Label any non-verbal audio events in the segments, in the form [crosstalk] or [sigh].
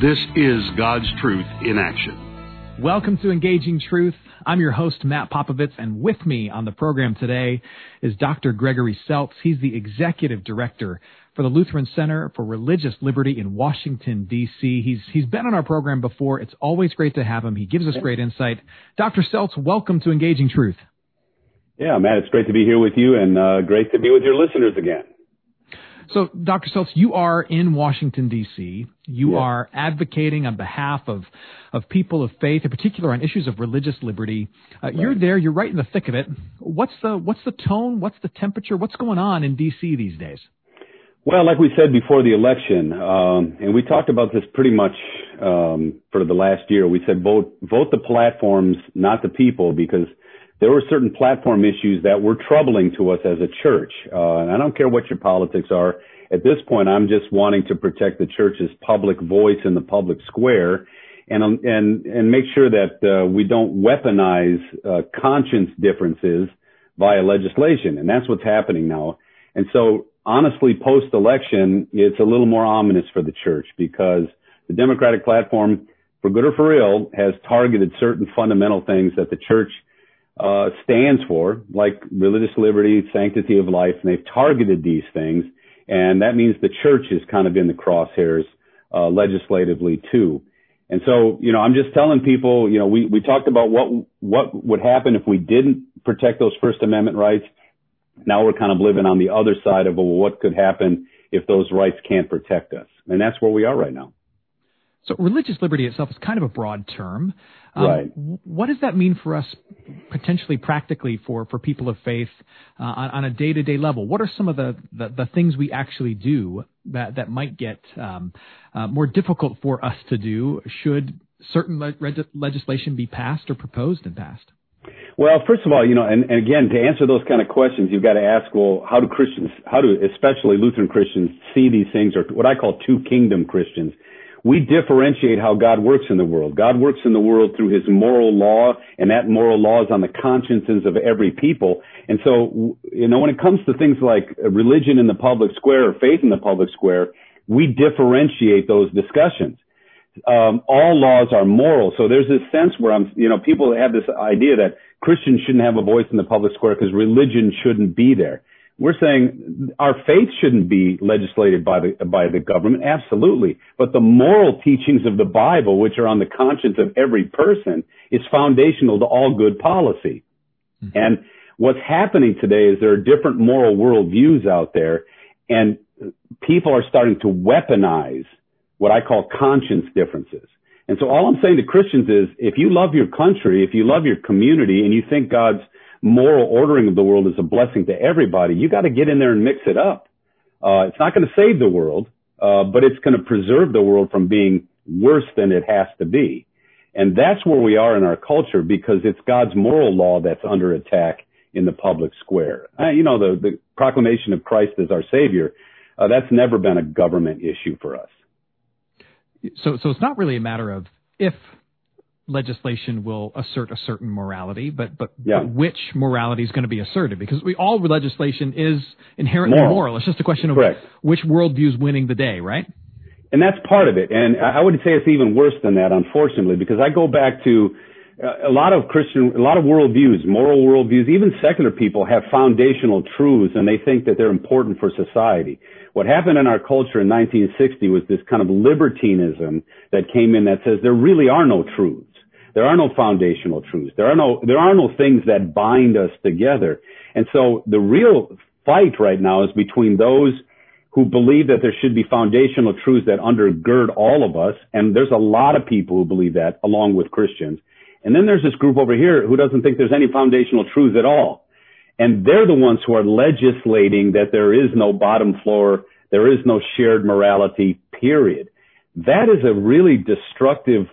This is God's truth in action. Welcome to Engaging Truth. I'm your host, Matt Popovits, and with me on the program today is Dr. Gregory Seltz. He's the executive director for the Lutheran Center for Religious Liberty in Washington, D.C. He's, he's been on our program before. It's always great to have him. He gives us great insight. Dr. Seltz, welcome to Engaging Truth. Yeah, Matt, it's great to be here with you and uh, great to be with your listeners again. So, Dr. Seltz, you are in Washington, D.C. You Yeah. are advocating on behalf of, of people of faith, in particular on issues of religious liberty. Uh, You're there. You're right in the thick of it. What's the what's the tone? What's the temperature? What's going on in D.C. these days? Well, like we said before the election, um, and we talked about this pretty much um, for the last year, we said vote vote the platforms, not the people, because there were certain platform issues that were troubling to us as a church. Uh, and I don't care what your politics are. At this point, I'm just wanting to protect the church's public voice in the public square, and um, and and make sure that uh, we don't weaponize uh, conscience differences via legislation, and that's what's happening now. And so, honestly, post election, it's a little more ominous for the church because the Democratic platform, for good or for ill, has targeted certain fundamental things that the church uh, stands for, like religious liberty, sanctity of life, and they've targeted these things, and that means the church is kind of in the crosshairs uh, legislatively too. And so, you know, I'm just telling people, you know, we, we talked about what what would happen if we didn't protect those First Amendment rights. Now we're kind of living on the other side of well, what could happen if those rights can't protect us, and that's where we are right now. So, religious liberty itself is kind of a broad term. Um, Right. What does that mean for us, potentially, practically, for, for people of faith uh, on, on a day to day level? What are some of the, the, the things we actually do that, that might get um, uh, more difficult for us to do should certain le- reg- legislation be passed or proposed and passed? Well, first of all, you know, and, and again, to answer those kind of questions, you've got to ask, well, how do Christians, how do especially Lutheran Christians see these things, or what I call two kingdom Christians? We differentiate how God works in the world. God works in the world through his moral law, and that moral law is on the consciences of every people. And so, you know, when it comes to things like religion in the public square or faith in the public square, we differentiate those discussions um, all laws are moral. So there's this sense where I'm, you know, people have this idea that Christians shouldn't have a voice in the public square because religion shouldn't be there. We're saying our faith shouldn't be legislated by the by the government, absolutely. But the moral teachings of the Bible, which are on the conscience of every person, is foundational to all good policy. Mm-hmm. And what's happening today is there are different moral worldviews out there, and people are starting to weaponize what I call conscience differences. And so all I'm saying to Christians is if you love your country, if you love your community, and you think God's moral ordering of the world is a blessing to everybody, you got to get in there and mix it up. Uh, it's not going to save the world, uh, but it's going to preserve the world from being worse than it has to be. And that's where we are in our culture because it's God's moral law that's under attack in the public square. Uh, you know, the, the proclamation of Christ as our Savior, uh, that's never been a government issue for us. So, so it's not really a matter of if legislation will assert a certain morality, but but, Yeah. but which morality is going to be asserted? Because we all legislation is inherently Moral. moral. It's just a question of Correct. which worldview is winning the day, right? And that's part of it. And I would say it's even worse than that, unfortunately, because I go back to uh, a lot of Christian, a lot of worldviews, moral worldviews, even secular people have foundational truths and they think that they're important for society. What happened in our culture in 1960 was this kind of libertinism that came in that says there really are no truths. There are no foundational truths. There are no, there are no things that bind us together. And so the real fight right now is between those who believe that there should be foundational truths that undergird all of us. And there's a lot of people who believe that along with Christians. And then there's this group over here who doesn't think there's any foundational truths at all. And they're the ones who are legislating that there is no bottom floor, there is no shared morality, period. That is a really destructive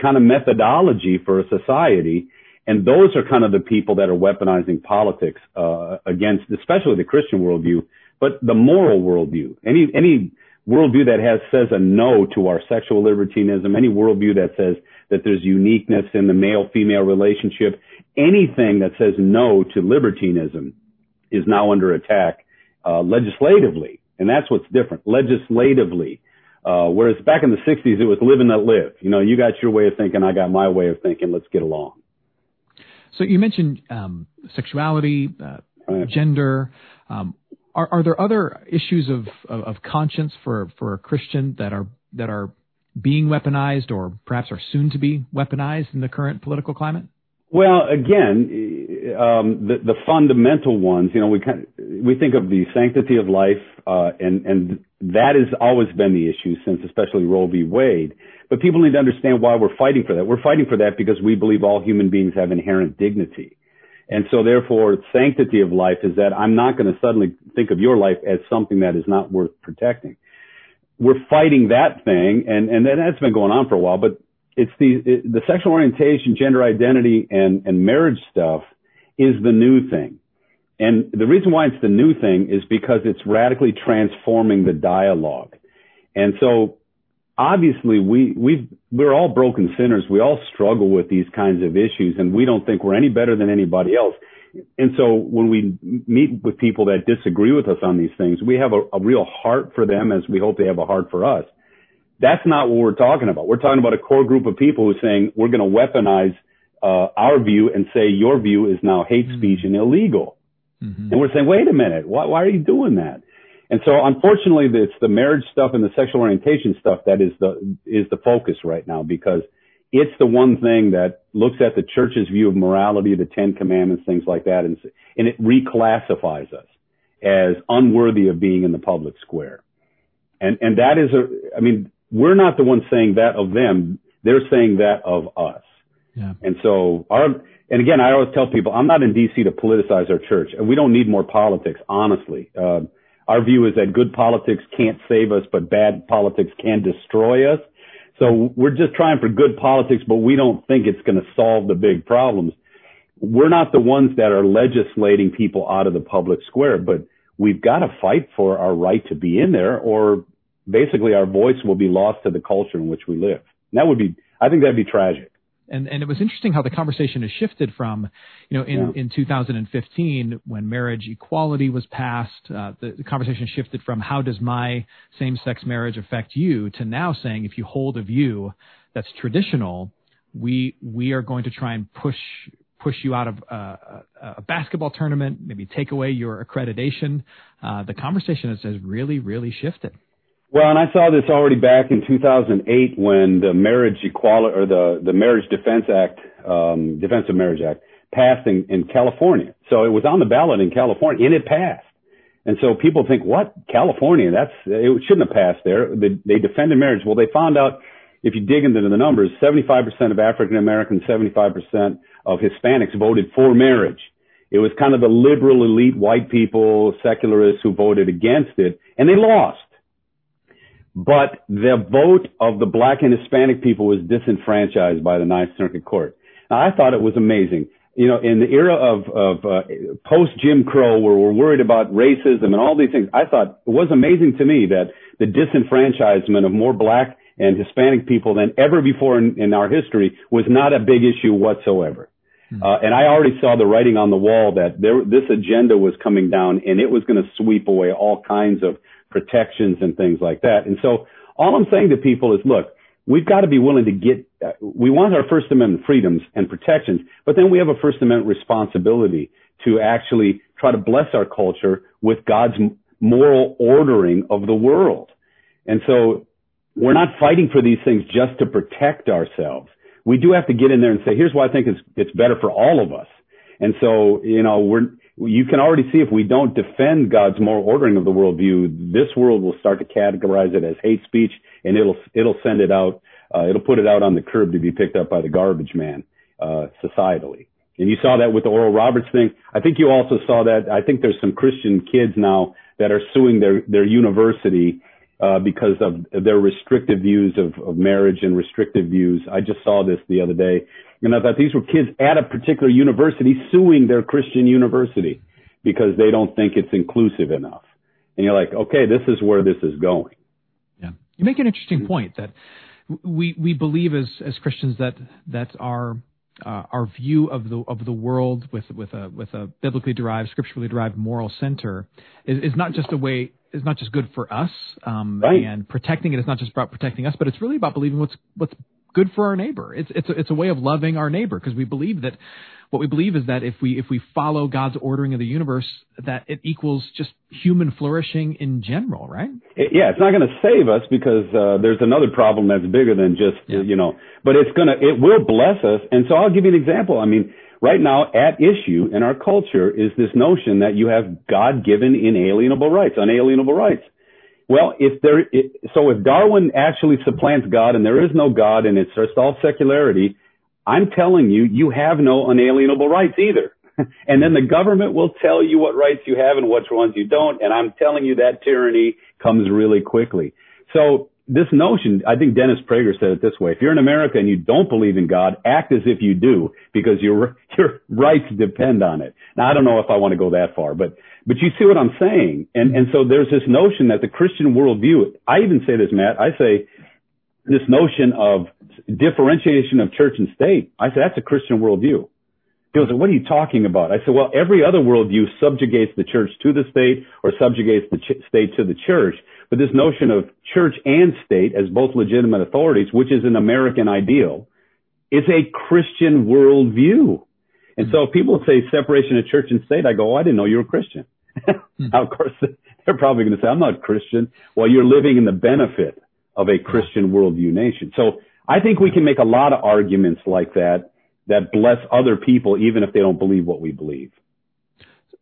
kind of methodology for a society. And those are kind of the people that are weaponizing politics uh, against, especially the Christian worldview, but the moral worldview. Any any worldview that has says a no to our sexual libertinism, any worldview that says that there's uniqueness in the male-female relationship, anything that says no to libertinism is now under attack uh, legislatively, and that's what's different. Legislatively, uh, whereas back in the '60s it was live and let live. You know, you got your way of thinking, I got my way of thinking. Let's get along. So you mentioned um, sexuality, uh, right. gender. Um, are, are, there other issues of, of, of, conscience for, for a Christian that are that are being weaponized or perhaps are soon to be weaponized in the current political climate? Well, again, um, the, the fundamental ones, you know, we kind of, we think of the sanctity of life, uh, and and that has always been the issue since, especially Roe v. Wade. But people need to understand why we're fighting for that. We're fighting for that because we believe all human beings have inherent dignity, and so therefore, sanctity of life is that I'm not going to suddenly think of your life as something that is not worth protecting. We're fighting that thing, and and that's been going on for a while, but it's the it, the sexual orientation, gender identity, and and marriage stuff is the new thing. And the reason why it's the new thing is because it's radically transforming the dialogue. And so obviously we we we're all broken sinners. We all struggle with these kinds of issues and we don't think we're any better than anybody else. And so when we meet with people that disagree with us on these things, we have a, a real heart for them as we hope they have a heart for us. That's not what we're talking about. We're talking about a core group of people who are saying we're going to weaponize uh, our view and say your view is now hate speech and illegal. Mm-hmm. And we're saying, wait a minute, why, why are you doing that? And so unfortunately, it's the marriage stuff and the sexual orientation stuff that is the, is the focus right now because it's the one thing that looks at the church's view of morality, the Ten Commandments, things like that, and, and it reclassifies us as unworthy of being in the public square. And, and that is a, I mean, we're not the ones saying that of them. They're saying that of us. Yeah. And so our, and again, I always tell people, I'm not in DC to politicize our church and we don't need more politics, honestly. Uh, our view is that good politics can't save us, but bad politics can destroy us. So we're just trying for good politics, but we don't think it's going to solve the big problems. We're not the ones that are legislating people out of the public square, but we've got to fight for our right to be in there or basically our voice will be lost to the culture in which we live. And that would be, I think that'd be tragic. And, and it was interesting how the conversation has shifted from, you know, in, yeah. in 2015 when marriage equality was passed, uh, the, the conversation shifted from how does my same-sex marriage affect you to now saying if you hold a view that's traditional, we we are going to try and push push you out of uh, a basketball tournament, maybe take away your accreditation. Uh, the conversation has, has really really shifted. Well, and I saw this already back in 2008 when the Marriage Equality or the the Marriage Defense Act, um, Defense of Marriage Act, passed in, in California. So it was on the ballot in California, and it passed. And so people think, what California? That's it shouldn't have passed there. They, they defended marriage. Well, they found out if you dig into the numbers, 75% of African Americans, 75% of Hispanics voted for marriage. It was kind of the liberal elite white people, secularists who voted against it, and they lost. But the vote of the black and Hispanic people was disenfranchised by the Ninth Circuit Court. Now, I thought it was amazing. You know, in the era of, of uh, post Jim Crow, where we're worried about racism and all these things, I thought it was amazing to me that the disenfranchisement of more black and Hispanic people than ever before in, in our history was not a big issue whatsoever. Hmm. Uh, and I already saw the writing on the wall that there, this agenda was coming down and it was going to sweep away all kinds of protections and things like that. And so all I'm saying to people is, look, we've got to be willing to get, uh, we want our First Amendment freedoms and protections, but then we have a First Amendment responsibility to actually try to bless our culture with God's moral ordering of the world. And so we're not fighting for these things just to protect ourselves. We do have to get in there and say, here's why I think it's, it's better for all of us. And so, you know, we're, you can already see if we don't defend God's moral ordering of the worldview, this world will start to categorize it as hate speech, and it'll it'll send it out, uh, it'll put it out on the curb to be picked up by the garbage man, uh, societally. And you saw that with the Oral Roberts thing. I think you also saw that. I think there's some Christian kids now that are suing their their university uh, because of their restrictive views of, of marriage and restrictive views. I just saw this the other day, and I thought these were kids at a particular university suing their Christian university because they don't think it's inclusive enough. And you're like, okay, this is where this is going. Yeah, you make an interesting point that we we believe as as Christians that that our uh, our view of the of the world with with a with a biblically derived, scripturally derived moral center is, is not just a way is not just good for us, um, right. and protecting it is not just about protecting us, but it's really about believing what's what's good for our neighbor. It's it's a, it's a way of loving our neighbor because we believe that what we believe is that if we if we follow God's ordering of the universe, that it equals just human flourishing in general, right? It, yeah, it's not going to save us because uh, there's another problem that's bigger than just yeah. you know, but it's gonna it will bless us. And so I'll give you an example. I mean, right now at issue in our culture is this notion that you have God-given inalienable rights, unalienable rights. Well, if there, so if Darwin actually supplants God and there is no God and it's just all secularity, I'm telling you, you have no unalienable rights either. [laughs] and then the government will tell you what rights you have and which ones you don't. And I'm telling you that tyranny comes really quickly. So this notion, I think Dennis Prager said it this way. If you're in America and you don't believe in God, act as if you do because your, [laughs] your rights depend on it. Now, I don't know if I want to go that far, but, but you see what I'm saying. And, hmm. and so there's this notion that the Christian worldview, I even say this, Matt, I say this notion of differentiation of church and state. I say that's a Christian worldview. People say, what are you talking about? I said, well, every other worldview subjugates the church to the state or subjugates the ch- state to the church. But this notion of church and state as both legitimate authorities, which is an American ideal, is a Christian worldview. And hmm. so if people say separation of church and state, I go, oh, I didn't know you were a Christian. [laughs] Now, of course, they're probably going to say, I'm not Christian. Well, you're living in the benefit of a Christian worldview nation. So I think we can make a lot of arguments like that that bless other people even if they don't believe what we believe.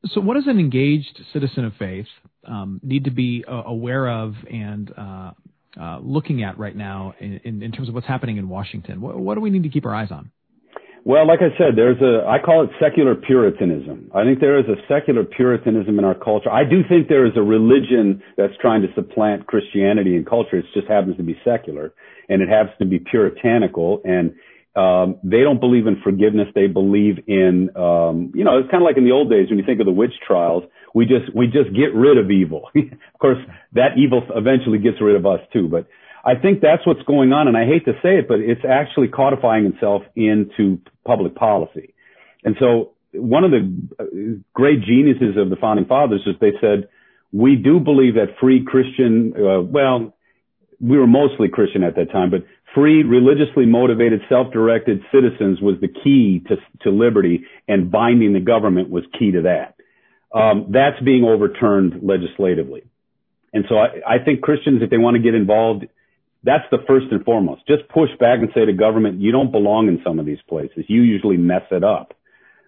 So, what does an engaged citizen of faith um, need to be uh, aware of and uh, uh, looking at right now in, in, in, terms of what's happening in Washington? What, what do we need to keep our eyes on? Well, like I said, there's a, I call it secular Puritanism. I think there is a secular Puritanism in our culture. I do think there is a religion that's trying to supplant Christianity and culture. It just happens to be secular and it happens to be puritanical and um, they don't believe in forgiveness. They believe in, um, you know, it's kind of like in the old days when you think of the witch trials. We just we just get rid of evil. [laughs] of course, that evil eventually gets rid of us too. But I think that's what's going on, and I hate to say it, but it's actually codifying itself into public policy. And so one of the uh, great geniuses of the founding fathers is they said, we do believe that free Christian, uh, well, we were mostly Christian at that time, but free, religiously motivated, self-directed citizens was the key to, to liberty, and binding the government was key to that. Um, that's being overturned legislatively. And so I, I think Christians, if they want to get involved that's the first and foremost. Just push back and say to government, you don't belong in some of these places. You usually mess it up.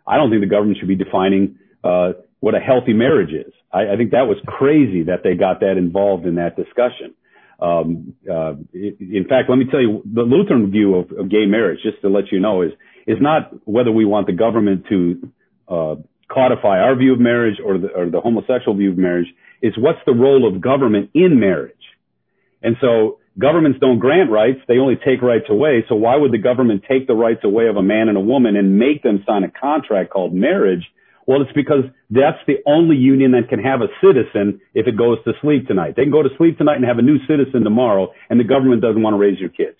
I don't think the government should be defining uh, what a healthy marriage is. I, I think that was crazy that they got that involved in that discussion. Um, uh, in fact, let me tell you, the Lutheran view of, of, gay marriage, just to let you know, is is not whether we want the government to uh, codify our view of marriage or the, or the homosexual view of marriage. Is what's the role of government in marriage? And so governments don't grant rights, they only take rights away. So why would the government take the rights away of a man and a woman and make them sign a contract called marriage? Well, it's because that's the only union that can have a citizen if it goes to sleep tonight. They can go to sleep tonight and have a new citizen tomorrow and the government doesn't want to raise your kids.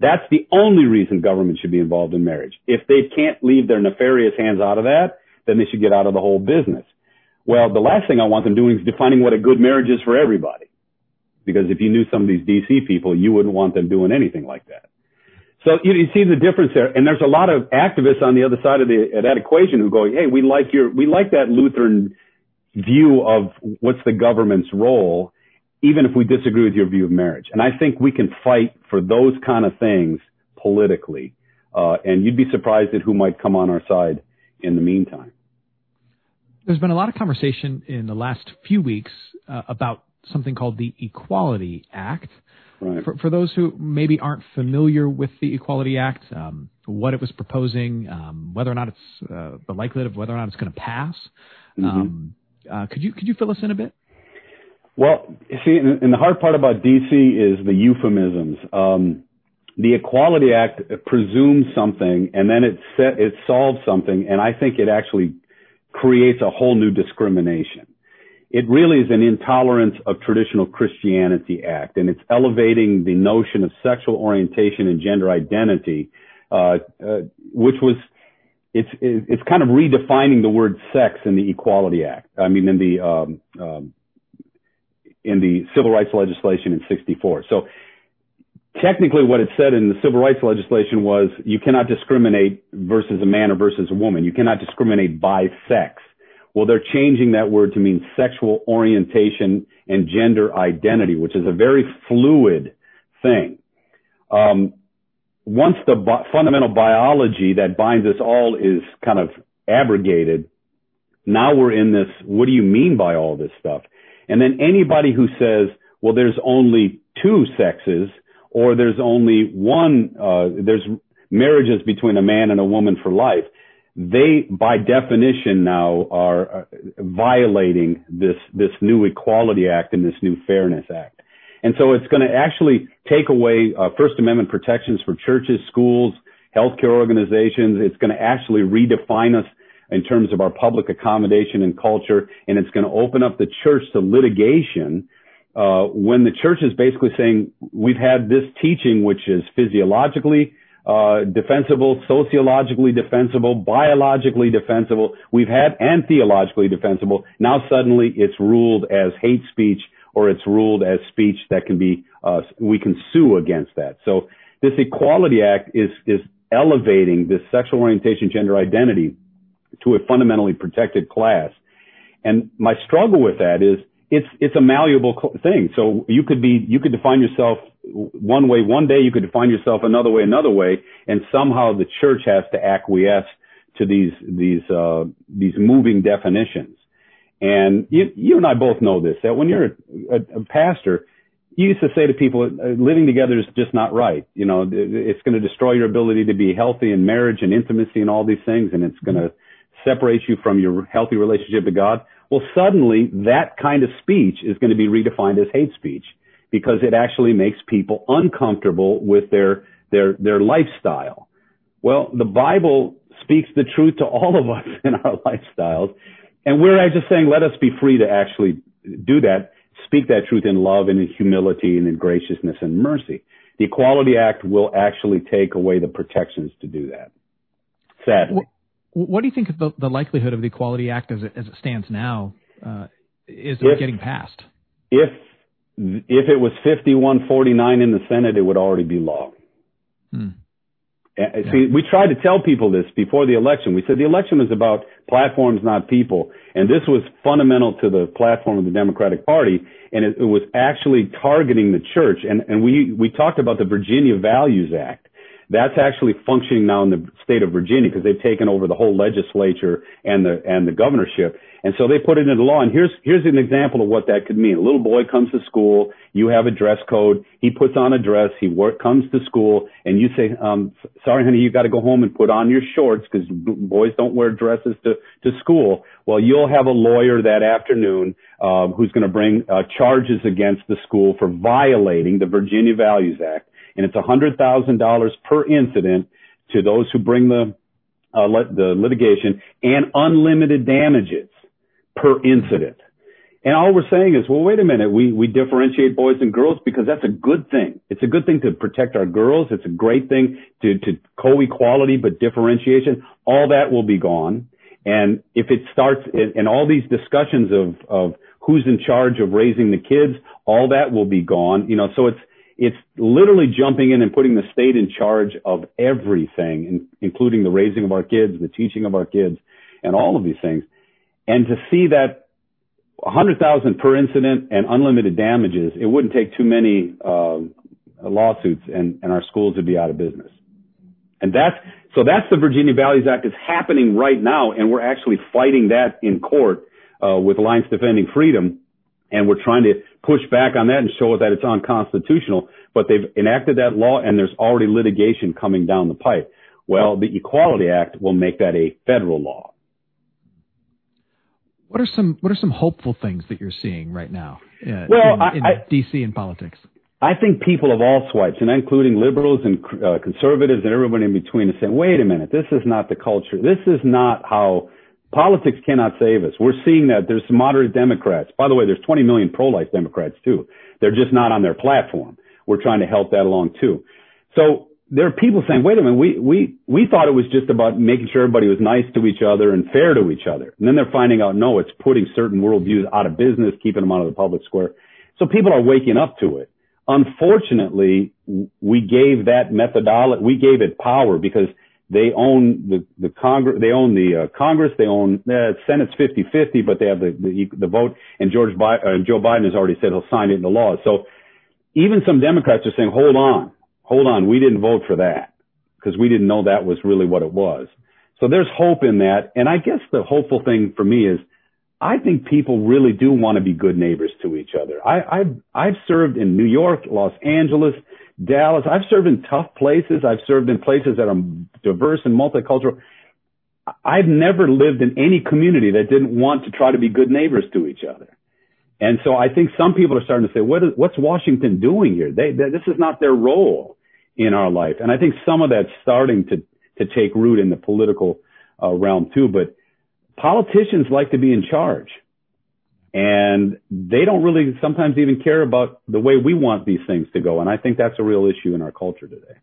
That's the only reason government should be involved in marriage. If they can't leave their nefarious hands out of that, then they should get out of the whole business. Well, the last thing I want them doing is defining what a good marriage is for everybody because if you knew some of these DC people, you wouldn't want them doing anything like that. So you, you see the difference there, and there's a lot of activists on the other side of the, that equation who go, "Hey, we like your, we like that Lutheran view of what's the government's role, even if we disagree with your view of marriage." And I think we can fight for those kind of things politically, uh, and you'd be surprised at who might come on our side in the meantime. There's been a lot of conversation in the last few weeks uh, about something called the Equality Act. Right. For, for those who maybe aren't familiar with the Equality Act, um, what it was proposing, um, whether or not it's uh, the likelihood of whether or not it's going to pass, mm-hmm. um, uh, could you could you fill us in a bit? Well, see, and the hard part about DC is the euphemisms. Um, the Equality Act presumes something, and then it set, it solves something, and I think it actually creates a whole new discrimination. It really is an intolerance of traditional Christianity act, and it's elevating the notion of sexual orientation and gender identity, uh, uh, which was it's it's kind of redefining the word sex in the Equality Act. I mean, in the um, um, in the civil rights legislation in 64. So technically what it said in the civil rights legislation was you cannot discriminate versus a man or versus a woman. You cannot discriminate by sex. Well, they're changing that word to mean sexual orientation and gender identity, which is a very fluid thing. Um, once the bi- fundamental biology that binds us all is kind of abrogated, now we're in this, what do you mean by all this stuff? And then anybody who says, well, there's only two sexes or there's only one, uh, there's marriages between a man and a woman for life, they, by definition now, are uh, violating this, this new Equality Act and this new Fairness Act. And so it's going to actually take away uh, First Amendment protections for churches, schools, healthcare organizations. It's going to actually redefine us in terms of our public accommodation and culture, and it's going to open up the church to litigation uh, when the church is basically saying we've had this teaching which is physiologically uh, defensible, sociologically defensible, biologically defensible, we've had and theologically defensible. Now suddenly it's ruled as hate speech or it's ruled as speech that can be uh, we can sue against that. So this Equality Act is is elevating this sexual orientation, gender identity to a fundamentally protected class. And my struggle with that is it's it's a malleable thing. So you could be you could define yourself one way one day, you could define yourself another way another way, and somehow the church has to acquiesce to these these uh, these moving definitions. And you, you and I both know this that when you're a, a, a pastor, you used to say to people, uh, living together is just not right. You know, it's going to destroy your ability to be healthy in marriage and intimacy and all these things, and it's going to separate you from your healthy relationship to God, well, suddenly that kind of speech is going to be redefined as hate speech because it actually makes people uncomfortable with their, their, their lifestyle. Well, the Bible speaks the truth to all of us [laughs] in our lifestyles. And we're just saying, let us be free to actually do that, speak that truth in love and in humility and in graciousness and mercy. The Equality Act will actually take away the protections to do that. Sadly. Well, what do you think of the, the likelihood of the Equality Act as it, as it stands now uh, is if, getting passed? If if it was 51-49 in the Senate, it would already be law. Hmm. Yeah. See, we tried to tell people this before the election. We said the election was about platforms, not people. And this was fundamental to the platform of the Democratic Party. And it, it was actually targeting the church. And, and we, we talked about the Virginia Values Act. That's actually functioning now in the state of Virginia because they've taken over the whole legislature and the and the governorship. And so they put it into law. And here's here's an example of what that could mean. A little boy comes to school. You have a dress code. He puts on a dress. He work, comes to school, and you say, um, "Sorry, honey, you got to go home and put on your shorts because boys don't wear dresses to to school." Well, you'll have a lawyer that afternoon um, who's going to bring uh, charges against the school for violating the Virginia Values Act and it's a $100,000 per incident to those who bring the uh, the litigation and unlimited damages per incident. And all we're saying is, well, wait a minute, we, we differentiate boys and girls because that's a good thing. It's a good thing to protect our girls. It's a great thing to, to co-equality, but differentiation, all that will be gone. And if it starts, and all these discussions of, of who's in charge of raising the kids, all that will be gone. You know, so it's, it's literally jumping in and putting the state in charge of everything, including the raising of our kids, the teaching of our kids, and all of these things. And to see that 100,000 per incident and unlimited damages, it wouldn't take too many uh, lawsuits, and, our schools would be out of business. And that's so that's the Virginia Values Act is happening right now, and we're actually fighting that in court uh, with Alliance Defending Freedom and we're trying to push back on that and show that it's unconstitutional. But they've enacted that law, and there's already litigation coming down the pipe. Well, the Equality Act will make that a federal law. What are some What are some hopeful things that you're seeing right now? Uh, well, in, I, in I, D.C. and politics. I think people of all swipes, and including liberals and uh, conservatives and everyone in between, are saying, "Wait a minute, this is not the culture. This is not how." Politics cannot save us. We're seeing that there's moderate Democrats. By the way, there's 20 million pro-life Democrats too. They're just not on their platform. We're trying to help that along too. So there are people saying, wait a minute, we, we, we thought it was just about making sure everybody was nice to each other and fair to each other. And then they're finding out, no, it's putting certain worldviews out of business, keeping them out of the public square. So people are waking up to it. Unfortunately, we gave that methodology, we gave it power because they own the, the Congress, they own the uh, Congress, they own, the uh, Senate's 50-50, but they have the, the, the vote and George Biden, uh, Joe Biden has already said he'll sign it into law. So even some Democrats are saying, hold on, hold on, we didn't vote for that because we didn't know that was really what it was. So there's hope in that. And I guess the hopeful thing for me is I think people really do want to be good neighbors to each other. I, I've, I've served in New York, Los Angeles, Dallas. I've served in tough places. I've served in places that are diverse and multicultural. I've never lived in any community that didn't want to try to be good neighbors to each other. And so I think some people are starting to say, what is, what's Washington doing here? They, they, this is not their role in our life. And I think some of that's starting to, to take root in the political uh, realm too. But politicians like to be in charge and they don't really sometimes even care about the way we want these things to go. And I think that's a real issue in our culture today.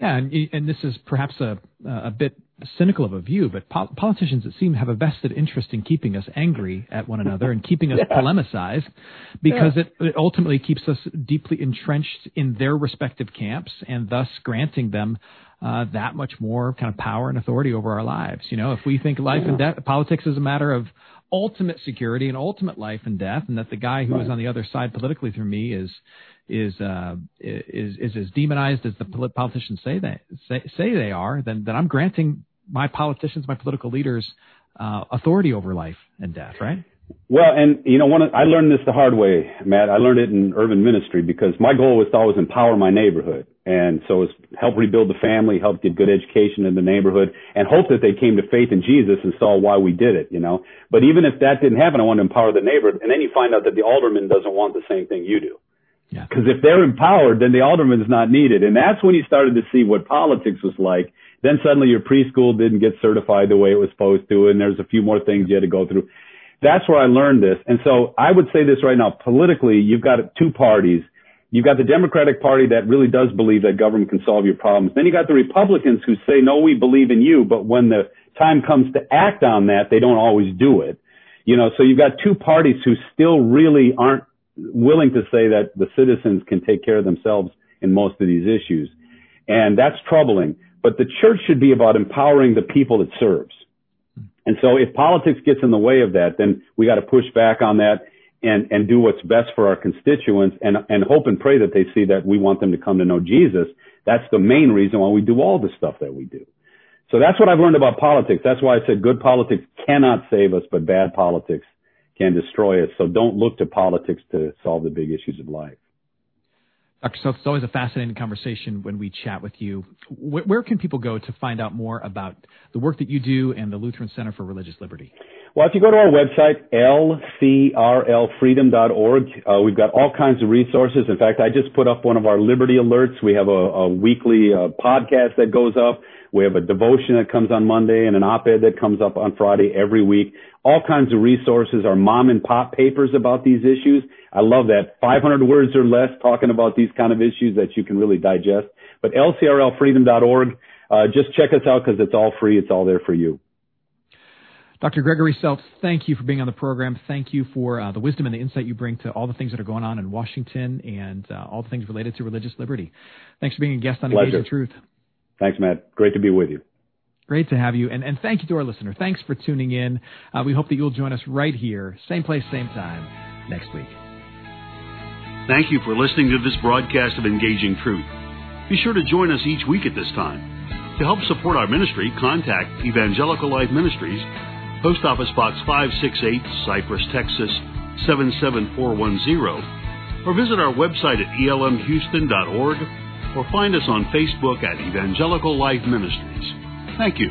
Yeah, and, and this is perhaps a, a bit cynical of a view, but po- politicians, it seems, have a vested interest in keeping us angry at one another and keeping us [laughs] yeah. polemicized because yeah. it, it, ultimately keeps us deeply entrenched in their respective camps and thus granting them uh, that much more kind of power and authority over our lives. You know, if we think life yeah. and death, politics is a matter of ultimate security and ultimate life and death, and that the guy who right. is on the other side politically through me is is uh, is is as demonized as the politicians say they say, say they are, then then I'm granting my politicians, my political leaders, uh, authority over life and death, right? Well, and you know, one of, I learned this the hard way, Matt. I learned it in urban ministry because my goal was to always empower my neighborhood, and so it's help rebuild the family, help get good education in the neighborhood, and hope that they came to faith in Jesus and saw why we did it. You know, but even if that didn't happen, I wanted to empower the neighborhood, and then you find out that the alderman doesn't want the same thing you do. Because if they're empowered, then the alderman is not needed. And that's when you started to see what politics was like. Then suddenly your preschool didn't get certified the way it was supposed to, and there's a few more things you had to go through. That's where I learned this. And so I would say this right now. Politically, you've got two parties. You've got the Democratic Party that really does believe that government can solve your problems. Then you got the Republicans who say, no, we believe in you, but when the time comes to act on that, they don't always do it. You know, so you've got two parties who still really aren't willing to say that the citizens can take care of themselves in most of these issues. And that's troubling. But the church should be about empowering the people it serves. And so if politics gets in the way of that, then we got to push back on that and, and do what's best for our constituents and, and hope and pray that they see that we want them to come to know Jesus. That's the main reason why we do all the stuff that we do. So that's what I've learned about politics. That's why I said good politics cannot save us, but bad politics can destroy us. So don't look to politics to solve the big issues of life. Dr. Seltz, it's always a fascinating conversation when we chat with you. Where, where, can people go to find out more about the work that you do and the Lutheran Center for Religious Liberty? Well, if you go to our website, lcrlfreedom.org, uh, we've got all kinds of resources. In fact, I just put up one of our Liberty Alerts. We have a, a weekly uh, podcast that goes up. We have a devotion that comes on Monday and an op-ed that comes up on Friday every week. All kinds of resources, our mom and pop papers about these issues. I love that. 500 words or less talking about these kind of issues that you can really digest. But lcrlfreedom.org, uh, just check us out because it's all free. It's all there for you. Dr. Gregory Seltz, thank you for being on the program. Thank you for uh, the wisdom and the insight you bring to all the things that are going on in Washington and uh, all the things related to religious liberty. Thanks for being a guest on Pleasure. Engaging Truth. Thanks, Matt. Great to be with you. Great to have you. And, and thank you to our listener. Thanks for tuning in. Uh, we hope that you'll join us right here, same place, same time, next week. Thank you for listening to this broadcast of Engaging Truth. Be sure to join us each week at this time. To help support our ministry, contact Evangelical Life Ministries, Post Office Box 568, Cypress, Texas 77410, or visit our website at elmhouston.org or find us on Facebook at Evangelical Life Ministries. Thank you.